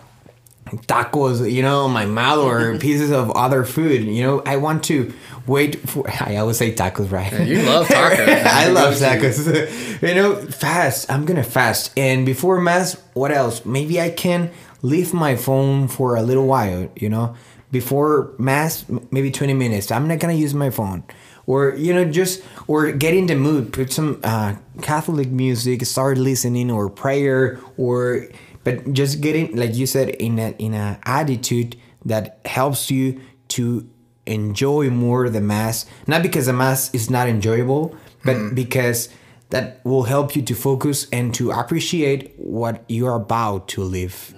tacos, you know, in my mouth or pieces of other food. You know, I want to wait for. I always say tacos, right? You love tacos. I love tacos. you know, fast. I'm gonna fast, and before mass, what else? Maybe I can leave my phone for a little while. You know, before mass, maybe 20 minutes. I'm not gonna use my phone, or you know, just or get in the mood. Put some uh, Catholic music, start listening, or prayer, or but just getting like you said in a in a attitude that helps you to enjoy more the mass not because the mass is not enjoyable but because that will help you to focus and to appreciate what you're about to live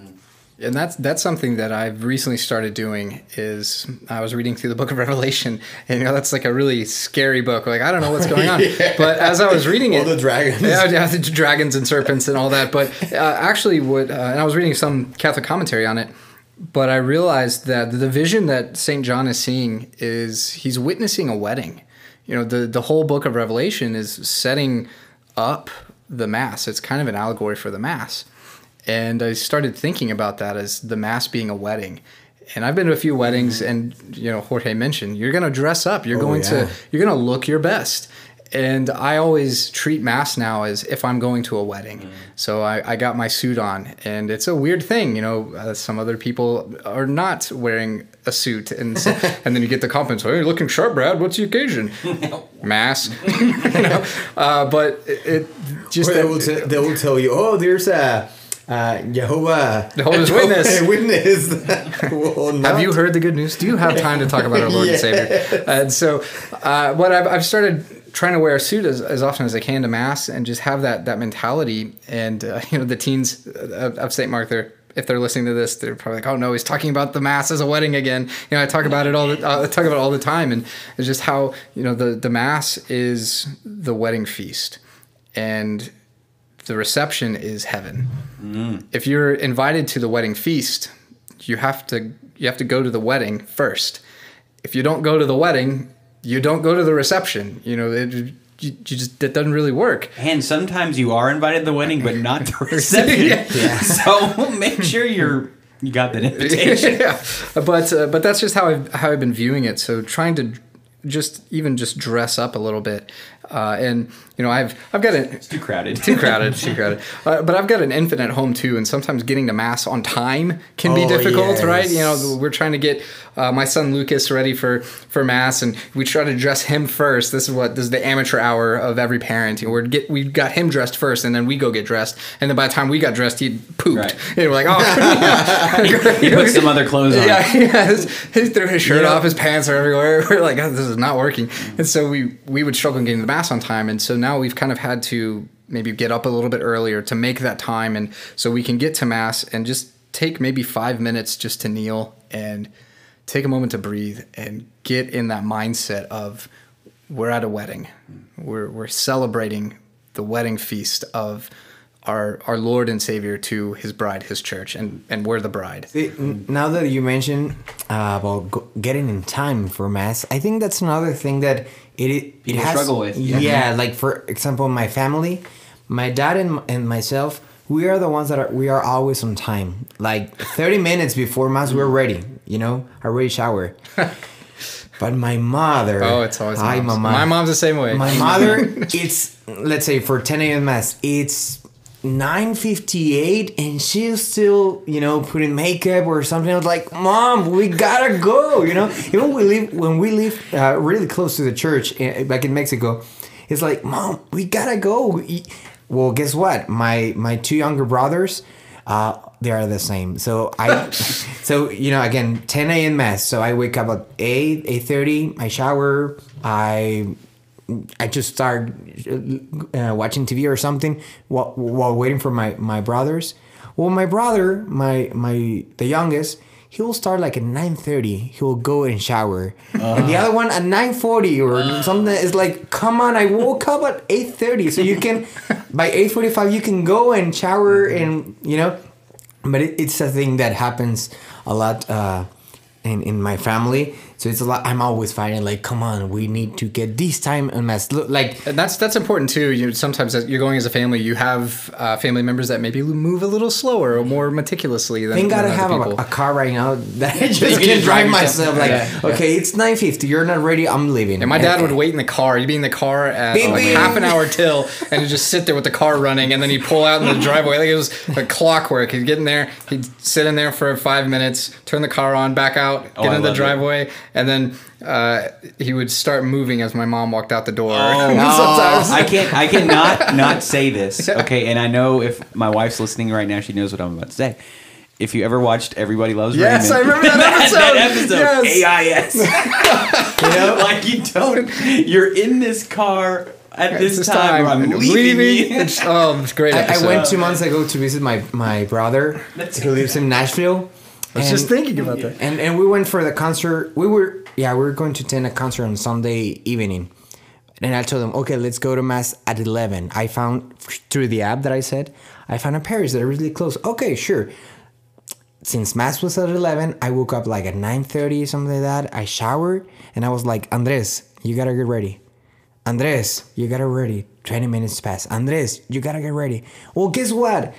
And that's that's something that I've recently started doing. Is I was reading through the Book of Revelation, and you know that's like a really scary book. Like I don't know what's going on, but as I was reading it, all the dragons. yeah, yeah, the dragons and serpents and all that. But uh, actually, what uh, and I was reading some Catholic commentary on it, but I realized that the vision that Saint John is seeing is he's witnessing a wedding. You know, the the whole Book of Revelation is setting up the mass. It's kind of an allegory for the mass. And I started thinking about that as the mass being a wedding. And I've been to a few weddings, and you know, Jorge mentioned you're going to dress up. You're Oh, going yeah. to you're going to look your best. And I always treat mass now as if I'm going to a wedding. So I, I got my suit on, and it's a weird thing, you know. Uh, some other people are not wearing a suit, and so, and then you get the compliments. Oh, you're looking sharp, Brad. What's the occasion? Mass, you know. Uh, but it, it just they, will t- they will tell you oh there's a uh, Jehovah Jehovah's Witness. witness Have you heard the good news? Do you have time to talk about our Lord and Savior? And so, uh, what I've, I've started trying to wear a suit as, as often as I can to mass and just have that that mentality. And uh, you know, the teens of, of St. Mark, they're if they're listening to this, they're probably like, "Oh no, he's talking about the mass as a wedding again." You know, I talk about it all. The, uh, I talk about it all the time, and it's just how you know the the mass is the wedding feast, and the reception is heaven. If you're invited to the wedding feast, you have to you have to go to the wedding first. If you don't go to the wedding, you don't go to the reception. You know, it, you, you just that doesn't really work. And sometimes you are invited to the wedding, but not the reception. Yeah. So make sure you're you got that invitation. yeah, but uh, but that's just how I've how I've been viewing it. So trying to just even just dress up a little bit, uh, and you know I've I've got a Too crowded. too crowded, too crowded. Uh, but I've got an infant at home too, and sometimes getting to mass on time can be Oh, difficult, right? You know, we're trying to get uh, my son Lucas ready for for mass, and we try to dress him first. This is what this is the amateur hour of every parent. You know, we're get we got him dressed first, and then we go get dressed, and then by the time we got dressed, he pooped. Right. And we're like, oh, He put some other clothes on. yeah, yeah. His, he threw his shirt Yeah. off. His pants are everywhere. We're like, oh, this is not working. And so we we would struggle getting the mass on time. And so now we've kind of had to maybe get up a little bit earlier to make that time, and so we can get to mass and just take maybe five minutes just to kneel and take a moment to breathe and get in that mindset of we're at a wedding. We're we're celebrating the wedding feast of our our Lord and Savior to His bride, His church, and and we're the bride. See, now that you mentioned uh, about go- getting in time for mass, I think that's another thing that it it, it People has struggle with. Yeah. Yeah. like for example, my family, my dad and and myself, we are the ones that are we are always on time. Like thirty minutes before mass, we're ready. You know, I already shower. but my mother, Oh, it's always hi, moms. mama. My mom's the same way. My mother, it's let's say for 10 a.m. mass, it's 9:58 and she's still, you know, putting makeup or something. I was like, "Mom, we gotta go." You know, even we live when we live uh, really close to the church, uh, back in Mexico. It's like, "Mom, we gotta go." Well, guess what? My my two younger brothers, uh, they are the same. So I, so you know, again, 10 a.m. mass. So I wake up at 8, 8:30. I shower. I I just start uh, watching TV or something while, while waiting for my, my brothers. Well, my brother, my my the youngest, he will start like at nine thirty. He will go and shower, and the other one at nine forty or something. Is like, come on! I woke up at eight thirty, so you can by eight forty five you can go and shower and you know. But it, it's a thing that happens a lot uh, in in my family. So it's a lot. I'm always fighting like, come on, we need to get this time and mass. Look, like And that's that's important too. You sometimes as you're going as a family, you have uh, family members that maybe move a little slower or more meticulously than. Thank God than I other have a, a car right now that I just You can can drive drive myself. yourself. Like, Yeah, okay, it's nine fifty. You're not ready. I'm leaving. And my dad would wait in the car. You'd be in the car at Beep, like beep. half an hour till, and he'd just sit there with the car running, and then he'd pull out in the driveway. Like it was like clockwork. He'd get in there, he'd sit in there for five minutes, turn the car on, back out, get Oh, in the driveway. it. Driveway, and then uh, he would start moving as my mom walked out the door. Oh, Sometimes. I can't. I cannot not say this. Okay, and I know if my wife's listening right now, she knows what I'm about to say. If you ever watched Everybody Loves Yes, Raymond, I remember that episode. that episode, Yes. AIS. you know, like you don't. You're in this car at this, This time. I'm I'm leaving. you. It's, oh, it's great. I, I went two months ago to visit my my brother who lives in Nashville. I was just thinking about that. And and we went for the concert. We were yeah, we were going to attend a concert on Sunday evening. And I told them, okay, let's go to mass at eleven. I found through the app that I said, I found a parish that are really close. Okay, sure. Since mass was at eleven, I woke up like at nine thirty, something like that. I showered and I was like, Andres, you gotta get ready. Andres, you gotta ready. 20 minutes pass. Andres, you gotta get ready. Well, guess what?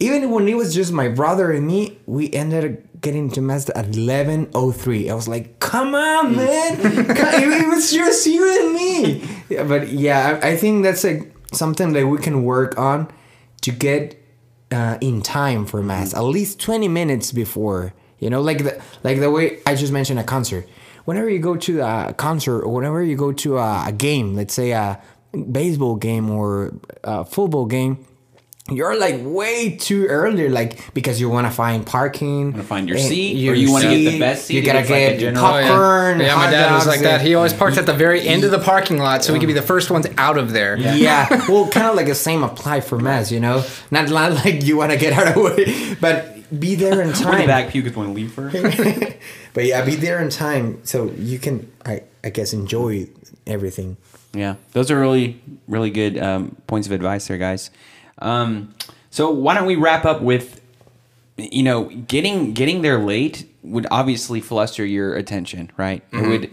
Even when it was just my brother and me, we ended up getting to mass at 11.03. I was like, come on, man. it was just you and me. Yeah, but yeah, I, I think that's like something that we can work on to get uh, in time for mass, at least 20 minutes before. You know, like the like the way I just mentioned a concert. Whenever you go to a concert or whenever you go to a, a game, let's say a baseball game or a football game, you're like way too early, like because you want to find parking, wanna find your and seat, or you wanna get the best seat, You it gotta looks like a get general- Oh, yeah. popcorn. Yeah, my hot dad was dogs, like that. He always parked at the very end of the parking lot so he could be the first ones out of there. yeah. well, kind of like the same apply for mass, you know. Not, not like you want to get out of the way, but be there in We're the time. back pew want to leave first. But yeah, be there in time so you can, I, I guess, enjoy everything. Yeah, those are really, really good um, points of advice there, guys. Um, so why don't we wrap up with, you know, getting getting there late would obviously fluster your attention, right? It would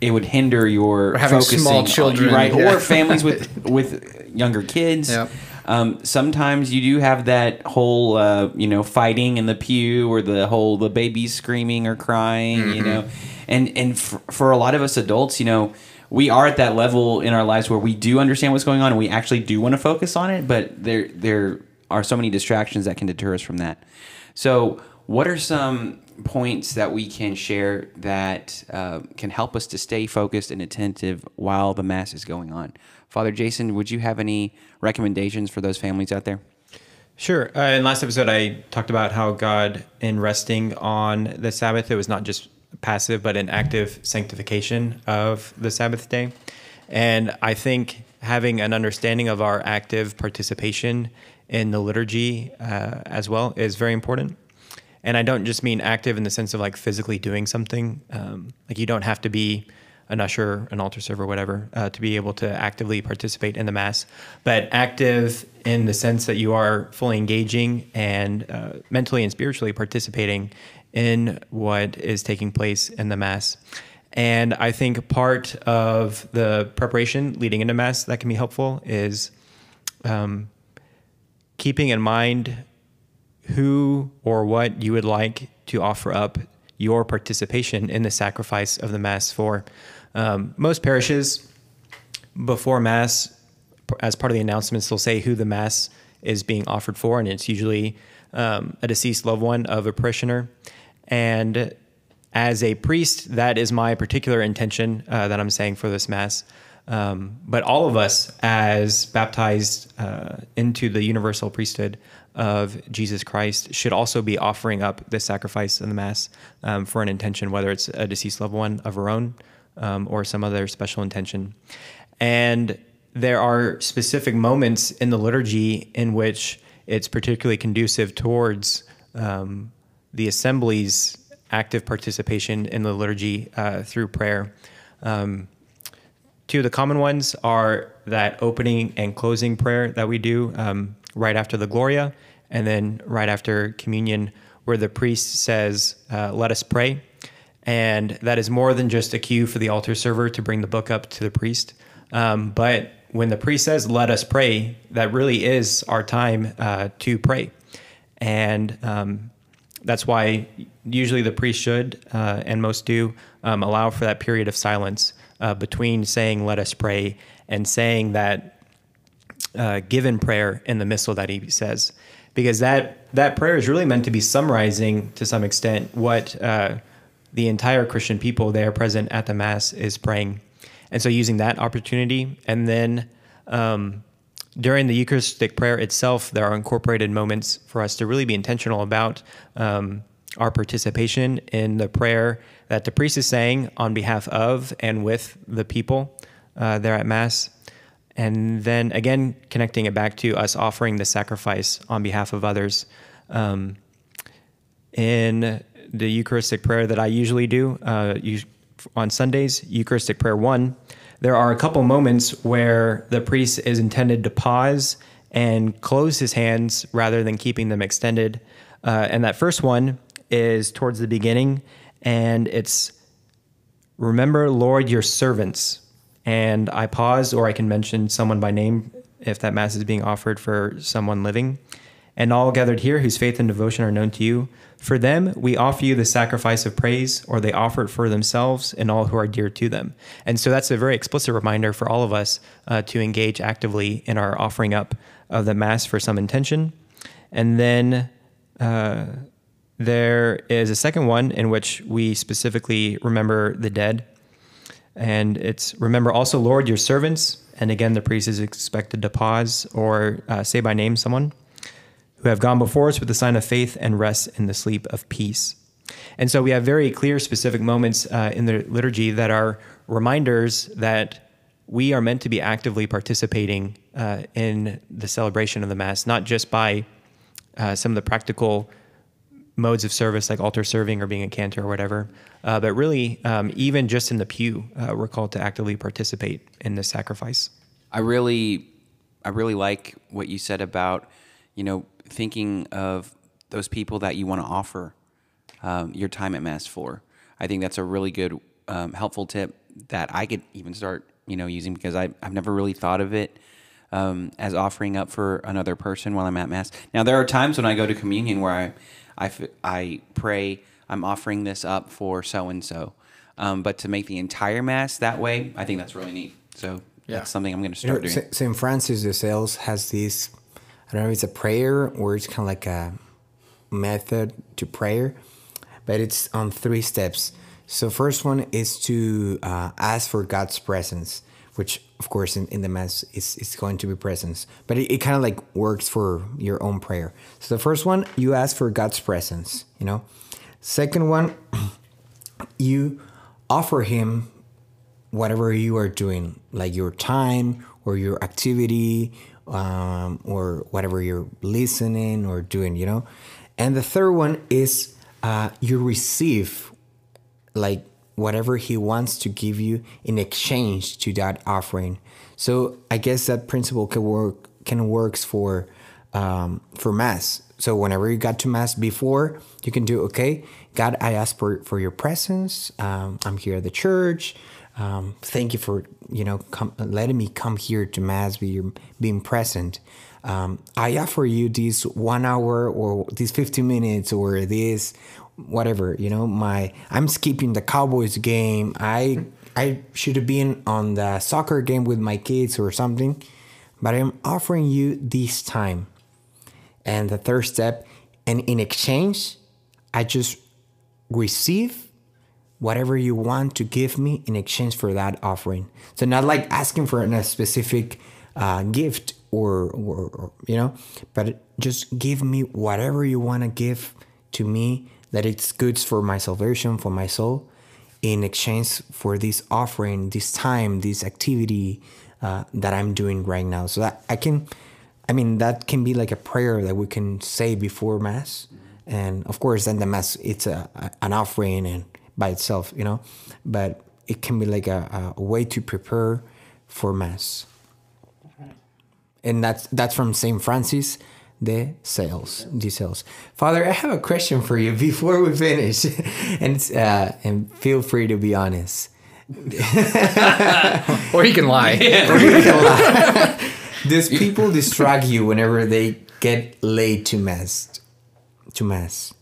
it would hinder your Or having focusing small on- children, right? yeah. Or families with with younger kids. Yep. Um, sometimes you do have that whole, uh, you know, fighting in the pew, or the whole the baby's screaming or crying, you Mm-hmm. know, and and for, for a lot of us adults, you know, we are at that level in our lives where we do understand what's going on and we actually do want to focus on it, but there there are so many distractions that can deter us from that. So, what are some points that we can share that uh, can help us to stay focused and attentive while the mass is going on? Father Jason, would you have any recommendations for those families out there? Sure. Uh, in last episode, I talked about how God, in resting on the Sabbath, it was not just passive, but an active sanctification of the Sabbath day. And I think having an understanding of our active participation in the liturgy uh, as well is very important. And I don't just mean active in the sense of like physically doing something. Um, like you don't have to be an usher, an altar server, whatever, uh, to be able to actively participate in the mass, but active in the sense that you are fully engaging and uh, mentally and spiritually participating in what is taking place in the mass. And I think part of the preparation leading into mass that can be helpful is um, keeping in mind who or what you would like to offer up your participation in the sacrifice of the Mass for. Um, most parishes, before Mass, as part of the announcements, they'll say who the Mass is being offered for, and it's usually um, a deceased loved one of a parishioner. And as a priest, that is my particular intention uh, that I'm saying for this Mass. Um, but all of us, as baptized uh, into the universal priesthood of Jesus Christ, should also be offering up the sacrifice in the Mass um, for an intention, whether it's a deceased loved one of our own um, or some other special intention. And there are specific moments in the liturgy in which it's particularly conducive towards um, the assembly's active participation in the liturgy uh, through prayer. Um, two of the common ones are that opening and closing prayer that we do um, right after the Gloria, and then right after communion, where the priest says, uh, Let us pray. And that is more than just a cue for the altar server to bring the book up to the priest. Um, but when the priest says, Let us pray, that really is our time uh, to pray. And um, that's why usually the priest should, uh, and most do, um, allow for that period of silence uh, between saying, Let us pray, and saying that uh, given prayer in the missal that he says. Because that, that prayer is really meant to be summarizing to some extent what uh, the entire Christian people there present at the Mass is praying. And so using that opportunity, and then um, during the Eucharistic prayer itself, there are incorporated moments for us to really be intentional about um, our participation in the prayer that the priest is saying on behalf of and with the people uh, there at Mass. And then again, connecting it back to us offering the sacrifice on behalf of others. Um, in the Eucharistic prayer that I usually do uh, on Sundays, Eucharistic prayer one, there are a couple moments where the priest is intended to pause and close his hands rather than keeping them extended. Uh, and that first one is towards the beginning, and it's Remember, Lord, your servants. And I pause, or I can mention someone by name if that Mass is being offered for someone living. And all gathered here whose faith and devotion are known to you. For them, we offer you the sacrifice of praise, or they offer it for themselves and all who are dear to them. And so that's a very explicit reminder for all of us uh, to engage actively in our offering up of the Mass for some intention. And then uh, there is a second one in which we specifically remember the dead. And it's remember also, Lord, your servants. And again, the priest is expected to pause or uh, say by name someone who have gone before us with the sign of faith and rest in the sleep of peace. And so we have very clear, specific moments uh, in the liturgy that are reminders that we are meant to be actively participating uh, in the celebration of the Mass, not just by uh, some of the practical modes of service like altar serving or being a cantor or whatever. Uh, but really, um, even just in the pew, uh, we're called to actively participate in this sacrifice. I really, I really like what you said about, you know, thinking of those people that you want to offer um, your time at mass for. I think that's a really good, um, helpful tip that I could even start, you know, using because I, I've never really thought of it. Um, as offering up for another person while I'm at mass. Now there are times when I go to communion where I I, I pray I'm offering this up for so and so. But to make the entire mass that way, I think that's really neat. So yeah. that's something I'm going to start you know, doing. St. Francis de Sales has this, Don't know if it's a prayer or it's kind of like a method to prayer, but it's on three steps. So first one is to uh, ask for God's presence which of course in, in the mass is, is going to be presence. But it, it kind of like works for your own prayer. So the first one you ask for god's presence you know? Second one you offer him whatever you are doing like your time or your activity um, or whatever you're listening or doing you know and the third one is uh, you receive like whatever he wants to give you in exchange to that offering. So I guess that principle can work can works for um, for mass. So whenever you got to mass before, you can do okay. God, I ask for for your presence. Um, I'm here at the church. Um, thank you for you know letting me come here to mass, be being present. Um, I offer you this one hour or these 15 minutes or this whatever you know my i'm skipping the cowboys game. I i should have been on the soccer game with my kids or something but i'm offering you this time. And the third step, and in exchange, I just receive whatever you want to give me in exchange for that offering. So not like asking for a specific uh, gift or, or, or you know, but just give me whatever you want to give to me that it's good for my salvation, for my soul, in exchange for this offering, this time, this activity uh, that I'm doing right now. So that I can, I mean, that can be like a prayer that we can say before Mass. And of course, then the Mass, it's a, a an offering and by itself, you know, but it can be like a, a way to prepare for Mass. And that's that's from Saint Francis de Sales, de Sales. Father, I have a question for you before we finish, and uh, and feel free to be honest. Or you can lie. Does people distract you whenever they get late to mass? To mass,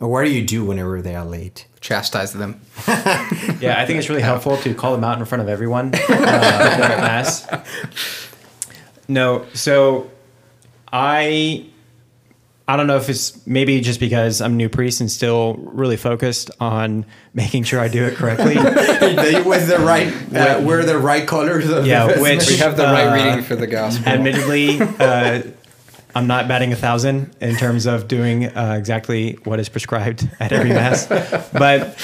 or what do you do whenever they are late? Chastise them. Yeah, I think it's really helpful to call them out in front of everyone uh, at mass. No, so I I don't know if it's maybe just because I'm a new priest and still really focused on making sure I do it correctly. with the right, uh, wear the right colors. Of Yeah, the which- We have the right Uh, reading for the gospel. Admittedly, uh, I'm not batting a thousand in terms of doing uh, exactly what is prescribed at every mass, but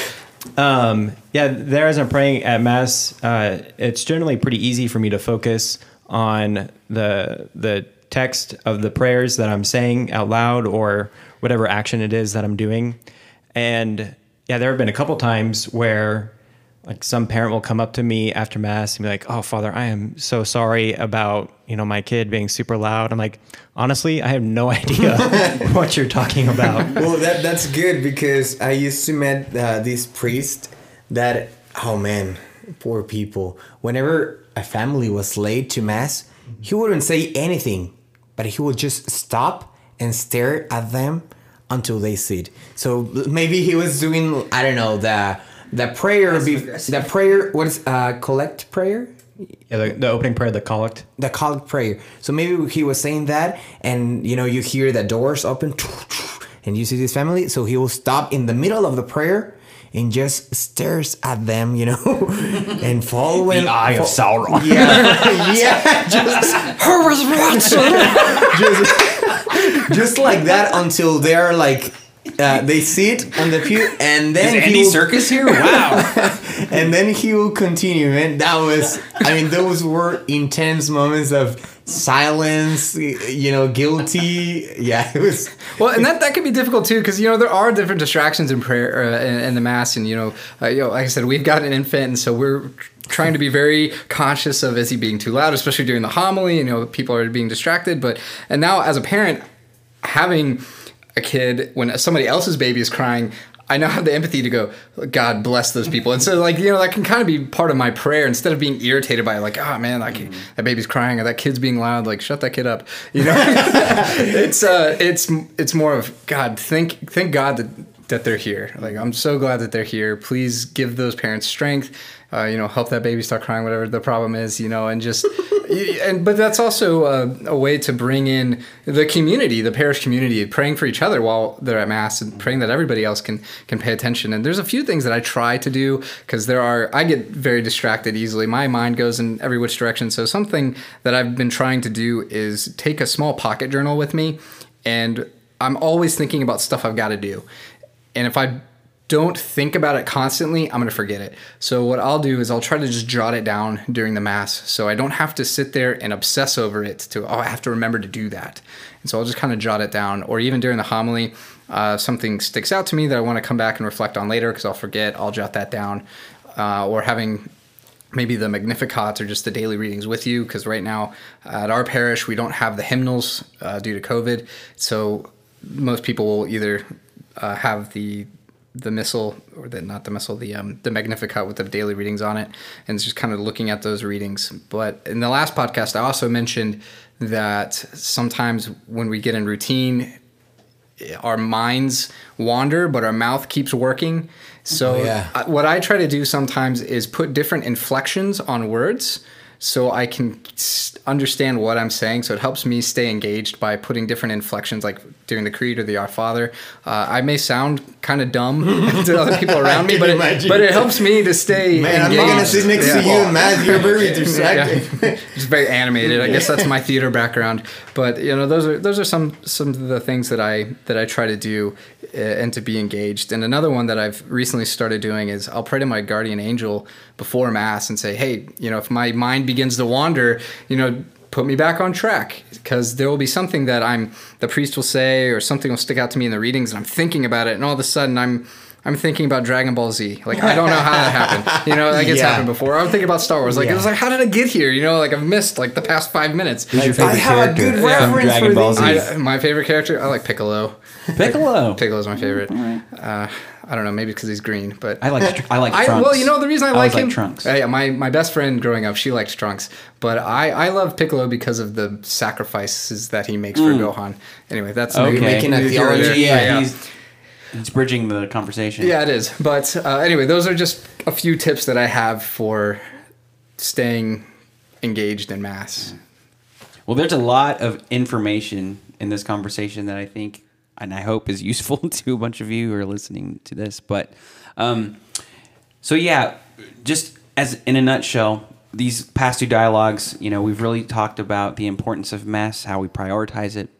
um, yeah, there as I'm praying at mass, uh, it's generally pretty easy for me to focus on the the text of the prayers that I'm saying out loud or whatever action it is that I'm doing, and yeah, there have been a couple times where like some parent will come up to me after mass and be like, "Oh, Father, I am so sorry about you know my kid being super loud." I'm like, honestly, I have no idea what you're talking about. well, that that's good because I used to meet uh, this priest that oh man, poor people. Whenever a family was late to mass, he wouldn't say anything, but he would just stop and stare at them until they sit. So maybe he was doing I don't know the the prayer be, aggressive. the prayer what is uh collect prayer Yeah, the, the opening prayer, the collect. the collect prayer. So maybe he was saying that, and you know, you hear the doors open, and you see this family. So he will stop in the middle of the prayer and just stares at them, you know, and following The eye of Sauron. Yeah, yeah, just just, just like that until they're like. Uh, they sit on the pew and then Is he Andy will- Circus here? Wow. and then he will continue and that was i mean those were intense moments of silence you know guilty yeah it was Well, and that, that can be difficult too, because you know there are different distractions in prayer uh, in, in the mass, and you know, uh, you know, like I said, we've got an infant, and so we're trying to be very conscious of is he being too loud, especially during the homily. You know, people are being distracted. But and now as a parent, having a kid when somebody else's baby is crying. I now have the empathy to go, God bless those people. And so, like, you know, that can kind of be part of my prayer instead of being irritated by, like, oh man, like, that baby's crying or that kid's being loud. Like, shut that kid up. You know, it's, uh, it's, it's more of God, thank, thank God that, that they're here. Like, I'm so glad that they're here. Please give those parents strength. Uh, you know, help that baby stop crying, whatever the problem is, you know, and just, and but that's also a way to bring in the community, the parish community, praying for each other while they're at mass and praying that everybody else can can pay attention. And there's a few things that I try to do because there are I get very distracted easily. My mind goes in every which direction. So something that I've been trying to do is take a small pocket journal with me, and I'm always thinking about stuff I've got to do. And if I don't think about it constantly, I'm going to forget it. So what I'll do is I'll try to just jot it down during the mass so I don't have to sit there and obsess over it to oh I have to remember to do that. And so I'll just kind of jot it down or even during the homily uh, something sticks out to me that I want to come back and reflect on later because I'll forget, I'll jot that down. Uh, or having maybe the Magnificat or just the daily readings with you because right now at our parish we don't have the hymnals uh, due to COVID. So most people will either uh, have the the missal or the not the missal the um, the Magnificat with the daily readings on it and it's just kind of looking at those readings. But in the last podcast I also mentioned that sometimes when we get in routine our minds wander, but our mouth keeps working. So, Oh, yeah. I- what I try to do sometimes is put different inflections on words. so I can understand what I'm saying. So it helps me stay engaged by putting different inflections, like during the Creed or the Our Father. Uh, I may sound kind of dumb to other people around me, but it, but it helps me to stay. Man, I'm not gonna engaged. sit next to you and Matt. You're very Yeah, just very animated. I guess that's my theater background. But you know, those are those are some some of the things that I that I try to do uh, and to be engaged. And another one that I've recently started doing is I'll pray to my guardian angel before mass and say, hey, you know, if my mind begins to wander, you know. Put me back on track because there will be something that I'm the priest will say or something will stick out to me in the readings and I'm thinking about it and all of a sudden I'm I'm thinking about Dragon Ball Z. Like I don't know how that happened. You know, like it's Yeah. happened before. I'm thinking about Star Wars. Like Yeah. it was like, how did I get here? You know, like I've missed like the past five minutes. Who's your I favorite have a character good from reference Dragon for Ball these. Z? I, my favorite character, I like Piccolo. Piccolo. Piccolo's my favorite. Uh, I don't know, maybe because he's green, but I like I like I, Trunks. well, you know the reason I, I like always him. like Trunks. Uh, yeah, my my best friend growing up, she liked Trunks, but I I love Piccolo because of the sacrifices that he makes for Gohan. Anyway, that's Okay. making a neither here nor theology, there. yeah, he's bridging the conversation. Yeah, it is. But uh, anyway, those are just a few tips that I have for staying engaged in mass. Well, there's a lot of information in this conversation that I think and I hope is useful to a bunch of you who are listening to this. But um, so yeah, just as in a nutshell, these past two dialogues, you know, we've really talked about the importance of mass, how we prioritize it,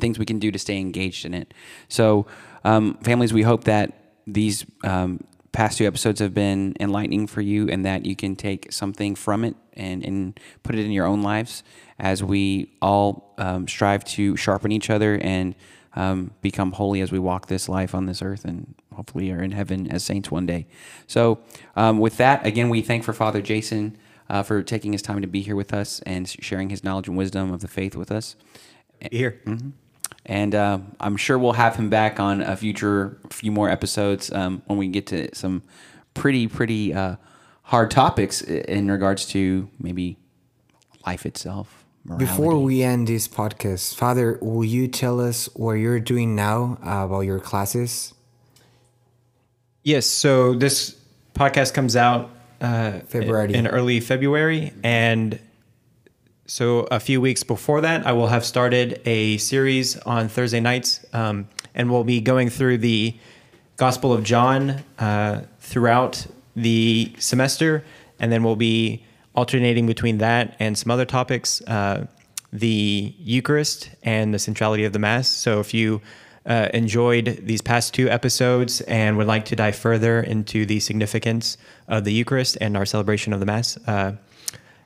things we can do to stay engaged in it. So, um, families, we hope that these um, past two episodes have been enlightening for you and that you can take something from it and, and put it in your own lives as we all um, strive to sharpen each other and um, become holy as we walk this life on this earth and hopefully are in heaven as saints one day. So, um, with that, again, we thank for Father Jason uh, for taking his time to be here with us and sharing his knowledge and wisdom of the faith with us. Here. And uh, I'm sure we'll have him back on a future few more episodes um, when we get to some pretty, pretty uh, hard topics in regards to maybe life itself. Before we end this podcast, Father, will you tell us what you're doing now uh, about your classes? Yes. So this podcast comes out uh, February. in early February, and so a few weeks before that, I will have started a series on Thursday nights, um, and we'll be going through the Gospel of John uh, throughout the semester, and then we'll be alternating between that and some other topics, uh, the Eucharist and the centrality of the Mass. So if you uh, enjoyed these past two episodes and would like to dive further into the significance of the Eucharist and our celebration of the Mass, uh,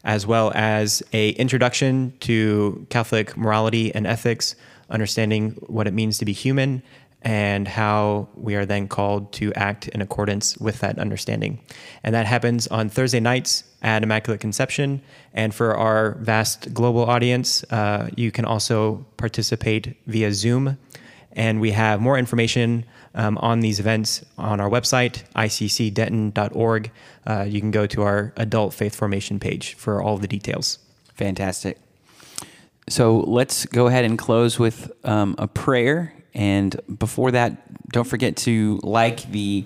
as well as a introduction to Catholic morality and ethics, understanding what it means to be human and how we are then called to act in accordance with that understanding. And that happens on Thursday nights at Immaculate Conception. And for our vast global audience, uh, you can also participate via Zoom. And we have more information um, on these events on our website, iccdenton.org. Uh, you can go to our adult faith formation page for all the details. Fantastic. So let's go ahead and close with um, a prayer. And before that, don't forget to like the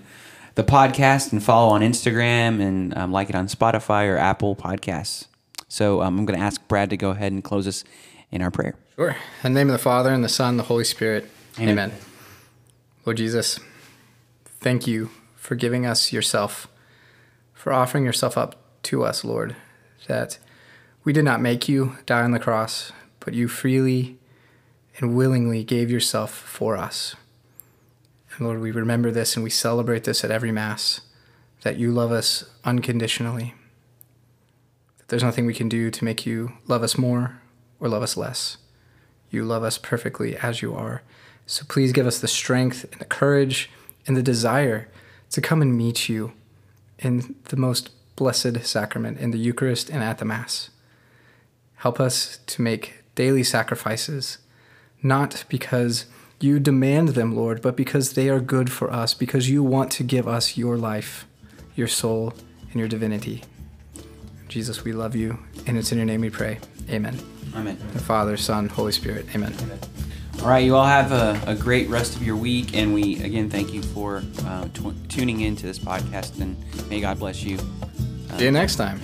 the podcast and follow on Instagram and um, like it on Spotify or Apple Podcasts. So um, I'm going to ask Brad to go ahead and close us in our prayer. Sure. In the name of the Father, and the Son, and the Holy Spirit. Amen. Amen. Lord Jesus, thank you for giving us yourself, for offering yourself up to us, Lord, that we did not make you die on the cross, but you freely and willingly gave yourself for us. And Lord, we remember this and we celebrate this at every Mass, that you love us unconditionally, that there's nothing we can do to make you love us more or love us less. You love us perfectly as you are. So please give us the strength and the courage and the desire to come and meet you in the most blessed sacrament, in the Eucharist and at the Mass. Help us to make daily sacrifices, not because you demand them, Lord, but because they are good for us, because you want to give us your life, your soul, and your divinity. Jesus, we love you, and it's in your name we pray. Amen. Amen. The Father, Son, Holy Spirit. Amen. All right, you all have a, a great rest of your week. And we, again, thank you for uh, tw- tuning in to this podcast. And may God bless you. See you next time.